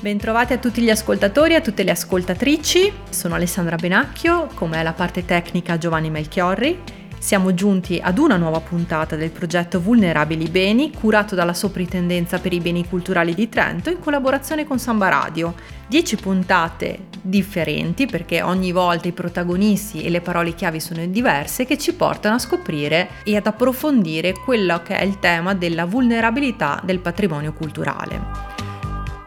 Bentrovati a tutti gli ascoltatori e a tutte le ascoltatrici. Sono Alessandra Benacchio, come la parte tecnica Giovanni Melchiorri. Siamo giunti ad una nuova puntata del progetto Vulnerabili Beni, curato dalla Soprintendenza per i Beni Culturali di Trento in collaborazione con Samba Radio. Dieci puntate differenti perché ogni volta i protagonisti e le parole chiavi sono diverse che ci portano a scoprire e ad approfondire quello che è il tema della vulnerabilità del patrimonio culturale.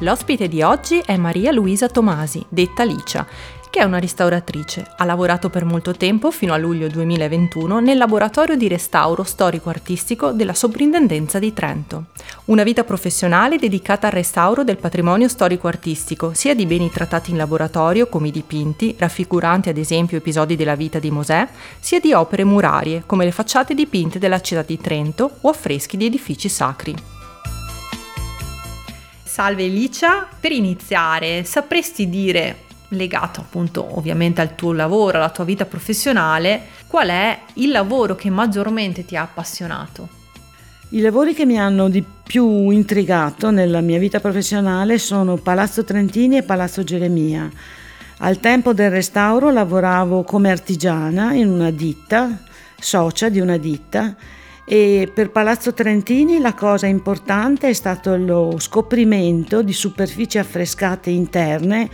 L'ospite di oggi è Maria Luisa Tomasi, detta Licia, che è una restauratrice. Ha lavorato per molto tempo, fino a luglio 2021, nel laboratorio di restauro storico-artistico della Soprintendenza di Trento. Una vita professionale dedicata al restauro del patrimonio storico-artistico, sia di beni trattati in laboratorio, come i dipinti, raffiguranti ad esempio episodi della vita di Mosè, sia di opere murarie, come le facciate dipinte della città di Trento o affreschi di edifici sacri. Salve Licia, per iniziare sapresti dire, legato appunto ovviamente al tuo lavoro, alla tua vita professionale, qual è il lavoro che maggiormente ti ha appassionato? I lavori che mi hanno di più intrigato nella mia vita professionale sono Palazzo Trentini e Palazzo Geremia. Al tempo del restauro lavoravo come artigiana in una ditta, socia di una ditta e per Palazzo Trentini la cosa importante è stato lo scoprimento di superfici affrescate interne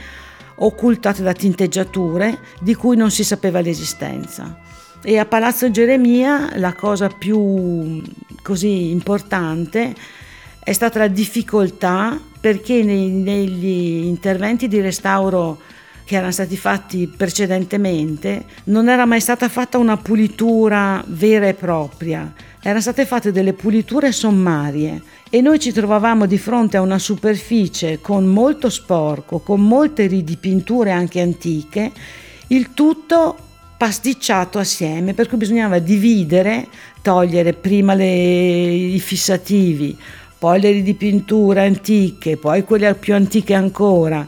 occultate da tinteggiature di cui non si sapeva l'esistenza. E a Palazzo Geremia la cosa più così importante è stata la difficoltà perché nei, negli interventi di restauro che erano stati fatti precedentemente non era mai stata fatta una pulitura vera e propria erano state fatte delle puliture sommarie e noi ci trovavamo di fronte a una superficie con molto sporco, con molte ridipinture anche antiche, il tutto pasticciato assieme, per cui bisognava dividere, togliere prima le, i fissativi, poi le ridipinture antiche, poi quelle più antiche ancora,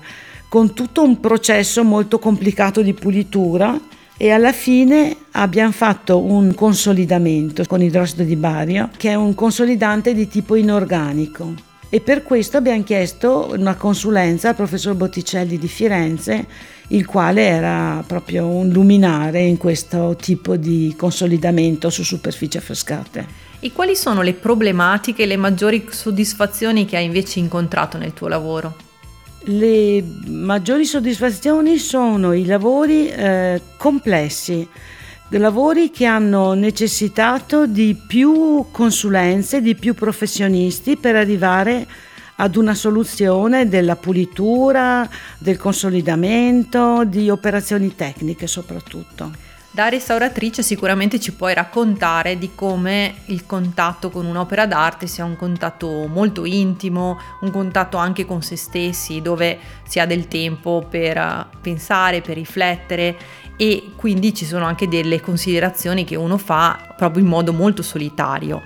con tutto un processo molto complicato di pulitura e alla fine abbiamo fatto un consolidamento con idrossido di bario che è un consolidante di tipo inorganico e per questo abbiamo chiesto una consulenza al professor Botticelli di Firenze il quale era proprio un luminare in questo tipo di consolidamento su superfici affrescate. E quali sono le problematiche e le maggiori soddisfazioni che hai invece incontrato nel tuo lavoro? Le maggiori soddisfazioni sono i lavori eh, complessi, lavori che hanno necessitato di più consulenze, di più professionisti per arrivare ad una soluzione della pulitura, del consolidamento, di operazioni tecniche soprattutto. Da restauratrice sicuramente ci puoi raccontare di come il contatto con un'opera d'arte sia un contatto molto intimo, un contatto anche con se stessi, dove si ha del tempo per eh, pensare, per riflettere e quindi ci sono anche delle considerazioni che uno fa proprio in modo molto solitario.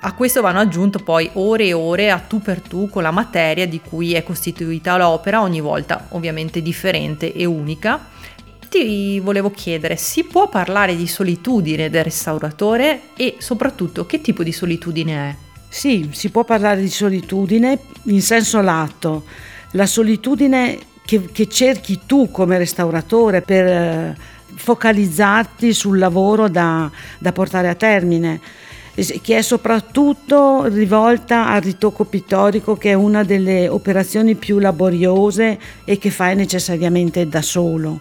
A questo vanno aggiunto poi ore e ore a tu per tu con la materia di cui è costituita l'opera, ogni volta ovviamente differente e unica ti volevo chiedere, si può parlare di solitudine del restauratore e soprattutto che tipo di solitudine è? Sì, si può parlare di solitudine in senso lato. La solitudine che, che cerchi tu come restauratore per eh, focalizzarti sul lavoro da, da portare a termine che è soprattutto rivolta al ritocco pittorico che è una delle operazioni più laboriose e che fai necessariamente da solo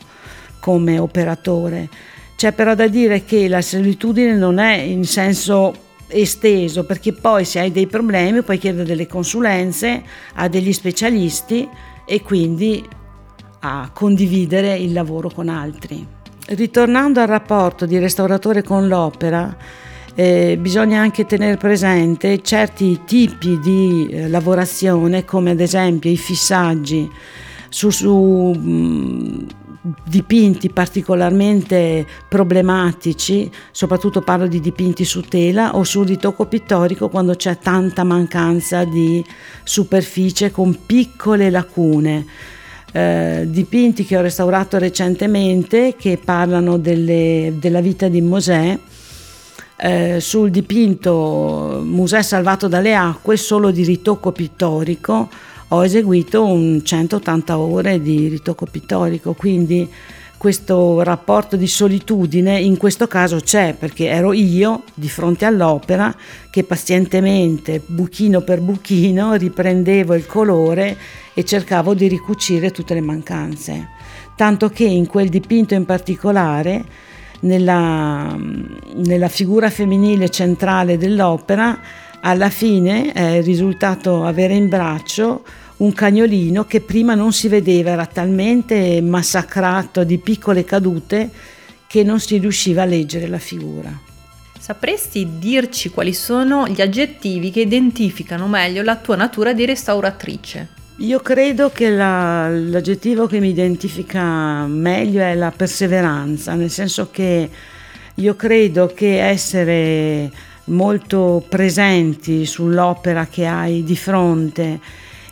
come operatore. C'è però da dire che la solitudine non è in senso esteso, perché poi se hai dei problemi puoi chiedere delle consulenze a degli specialisti e quindi a condividere il lavoro con altri. Ritornando al rapporto di restauratore con l'opera, eh, bisogna anche tenere presente certi tipi di eh, lavorazione, come ad esempio i fissaggi su, su mh, dipinti particolarmente problematici, soprattutto parlo di dipinti su tela o sul ritocco pittorico quando c'è tanta mancanza di superficie con piccole lacune. Eh, dipinti che ho restaurato recentemente che parlano delle, della vita di Mosè. Eh, sul dipinto Mosè salvato dalle acque solo di ritocco pittorico ho eseguito un 180 ore di ritocco pittorico, quindi questo rapporto di solitudine in questo caso c'è perché ero io di fronte all'opera che pazientemente, buchino per buchino, riprendevo il colore e cercavo di ricucire tutte le mancanze. Tanto che in quel dipinto in particolare, nella, nella figura femminile centrale dell'opera, alla fine è risultato avere in braccio un cagnolino che prima non si vedeva, era talmente massacrato di piccole cadute che non si riusciva a leggere la figura. Sapresti dirci quali sono gli aggettivi che identificano meglio la tua natura di restauratrice? Io credo che la, l'aggettivo che mi identifica meglio è la perseveranza, nel senso che io credo che essere molto presenti sull'opera che hai di fronte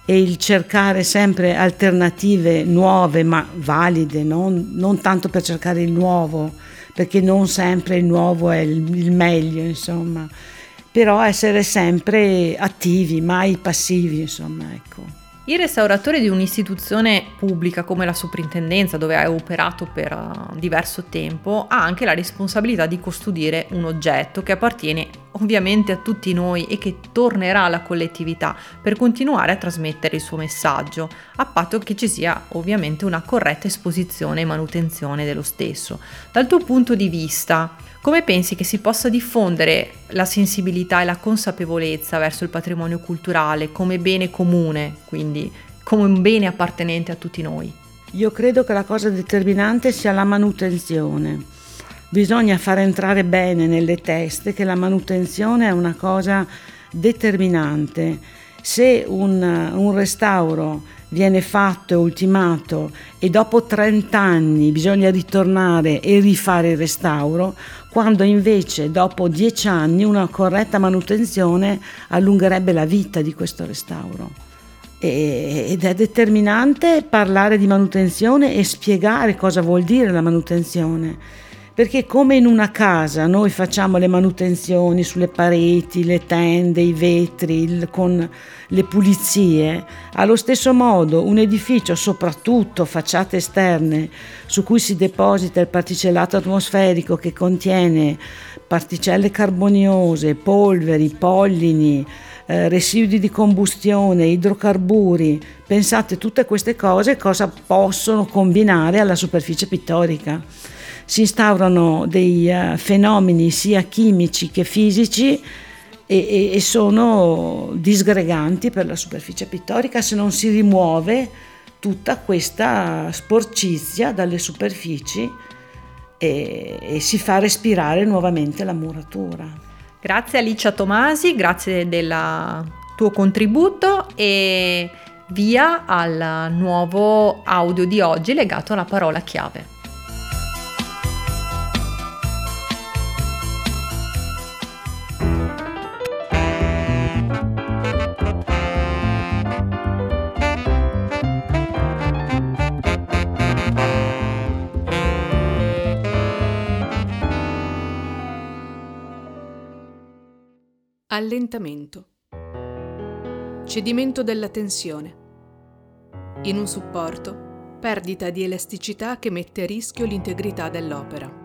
e il cercare sempre alternative nuove ma valide, non, non tanto per cercare il nuovo, perché non sempre il nuovo è il, il meglio, insomma, però essere sempre attivi, mai passivi, insomma, ecco. Il restauratore di un'istituzione pubblica come la soprintendenza, dove hai operato per uh, diverso tempo, ha anche la responsabilità di custodire un oggetto che appartiene ovviamente a tutti noi e che tornerà alla collettività per continuare a trasmettere il suo messaggio, a patto che ci sia ovviamente una corretta esposizione e manutenzione dello stesso. Dal tuo punto di vista, come pensi che si possa diffondere la sensibilità e la consapevolezza verso il patrimonio culturale come bene comune, quindi come un bene appartenente a tutti noi? Io credo che la cosa determinante sia la manutenzione. Bisogna far entrare bene nelle teste che la manutenzione è una cosa determinante. Se un, un restauro viene fatto e ultimato e dopo 30 anni bisogna ritornare e rifare il restauro, quando invece dopo 10 anni una corretta manutenzione allungherebbe la vita di questo restauro. ed è determinante parlare di manutenzione e spiegare cosa vuol dire la manutenzione perché come in una casa noi facciamo le manutenzioni sulle pareti, le tende, i vetri, il, con le pulizie, allo stesso modo un edificio, soprattutto facciate esterne, su cui si deposita il particellato atmosferico che contiene particelle carboniose, polveri, pollini, eh, residui di combustione, idrocarburi, pensate tutte queste cose cosa possono combinare alla superficie pittorica si instaurano dei uh, fenomeni sia chimici che fisici e, e, e, sono disgreganti per la superficie pittorica se non si rimuove tutta questa sporcizia dalle superfici e, e si fa respirare nuovamente la muratura. Grazie Alicia Tomasi, grazie del tuo contributo e via al nuovo audio di oggi legato alla parola chiave. Allentamento. Cedimento della tensione. In un supporto, perdita di elasticità che mette a rischio l'integrità dell'opera.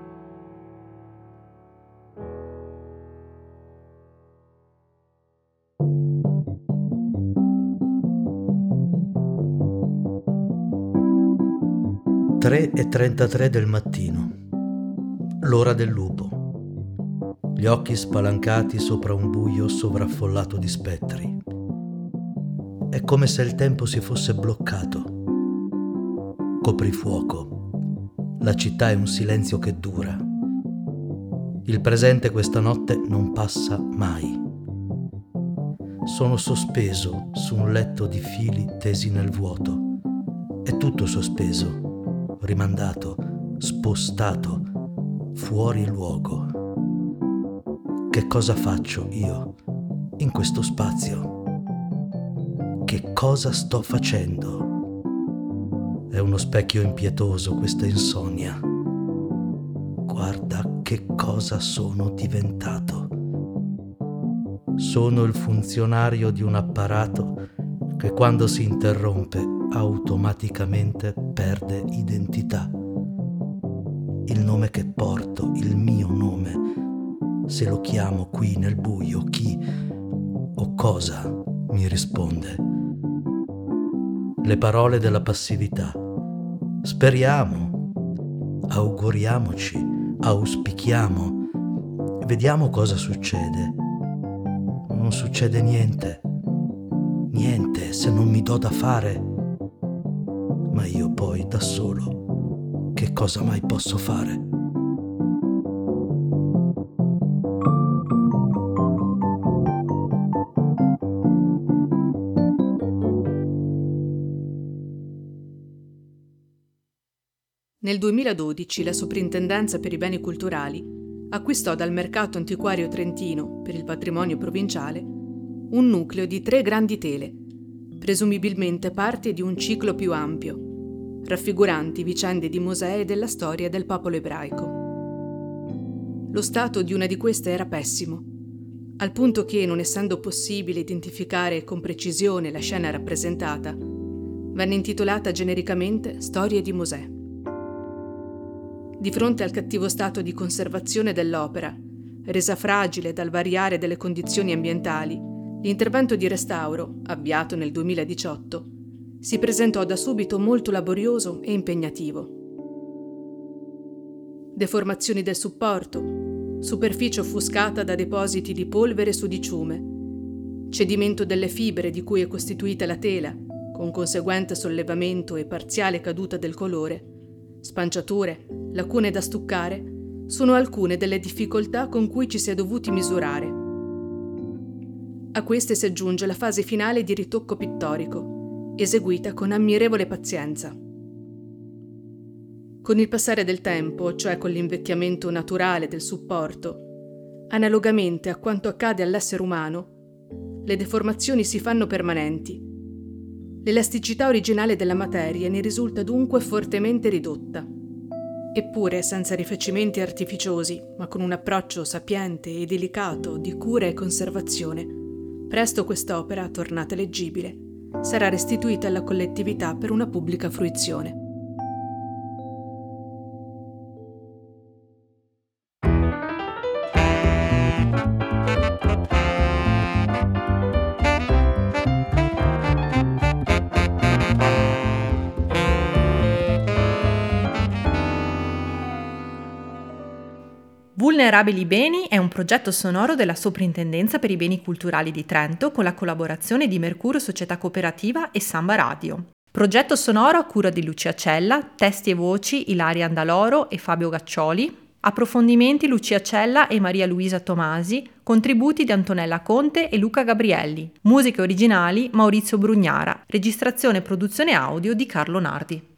E 33 del mattino. L'ora del lupo gli occhi spalancati sopra un buio sovraffollato di spettri. È come se il tempo si fosse bloccato. Coprifuoco. La città è un silenzio che dura. Il presente questa notte non passa mai. Sono sospeso su un letto di fili tesi nel vuoto. È tutto sospeso, rimandato, spostato, fuori luogo. Che cosa faccio io in questo spazio? Che cosa sto facendo? È uno specchio impietoso questa insonnia. Guarda che cosa sono diventato. Sono il funzionario di un apparato che quando si interrompe automaticamente perde identità. Il nome che porto, il mio nome, se lo chiamo qui nel buio, chi o cosa mi risponde? Le parole della passività. Speriamo, auguriamoci, auspichiamo, vediamo cosa succede. Non succede niente niente se non mi do da fare. Ma io poi da solo, che cosa mai posso fare? Nel 2012 la Soprintendenza per i beni culturali acquistò dal mercato antiquario trentino per il patrimonio provinciale un nucleo di tre grandi tele, presumibilmente parte di un ciclo più ampio, raffiguranti vicende di musei della storia del popolo ebraico. Lo stato di una di queste era pessimo, al punto che, non essendo possibile identificare con precisione la scena rappresentata, venne intitolata genericamente Storie di Mosè. Di fronte al cattivo stato di conservazione dell'opera, resa fragile dal variare delle condizioni ambientali, L'intervento di restauro, avviato nel 2018, si presentò da subito molto laborioso e impegnativo. Deformazioni del supporto, superficie offuscata da depositi di polvere su diciume, cedimento delle fibre di cui è costituita la tela, con conseguente sollevamento e parziale caduta del colore, spanciature, lacune da stuccare, sono alcune delle difficoltà con cui ci si è dovuti misurare a queste si aggiunge la fase finale di ritocco pittorico, eseguita con ammirevole pazienza. Con il passare del tempo, cioè con l'invecchiamento naturale del supporto, analogamente a quanto accade all'essere umano, le deformazioni si fanno permanenti. L'elasticità originale della materia ne risulta dunque fortemente ridotta. Eppure, senza rifacimenti artificiosi, ma con un approccio sapiente e delicato di cura e conservazione, Presto quest'opera, tornata leggibile, sarà restituita alla collettività per una pubblica fruizione. Vulnerabili Beni è un progetto sonoro della Soprintendenza per i Beni Culturali di Trento con la collaborazione di Mercurio Società Cooperativa e Samba Radio. Progetto sonoro a cura di Lucia Cella, testi e voci Ilaria Andaloro e Fabio Gaccioli, approfondimenti Lucia Cella e Maria Luisa Tomasi, contributi di Antonella Conte e Luca Gabrielli, musiche originali Maurizio Brugnara, registrazione e produzione audio di Carlo Nardi.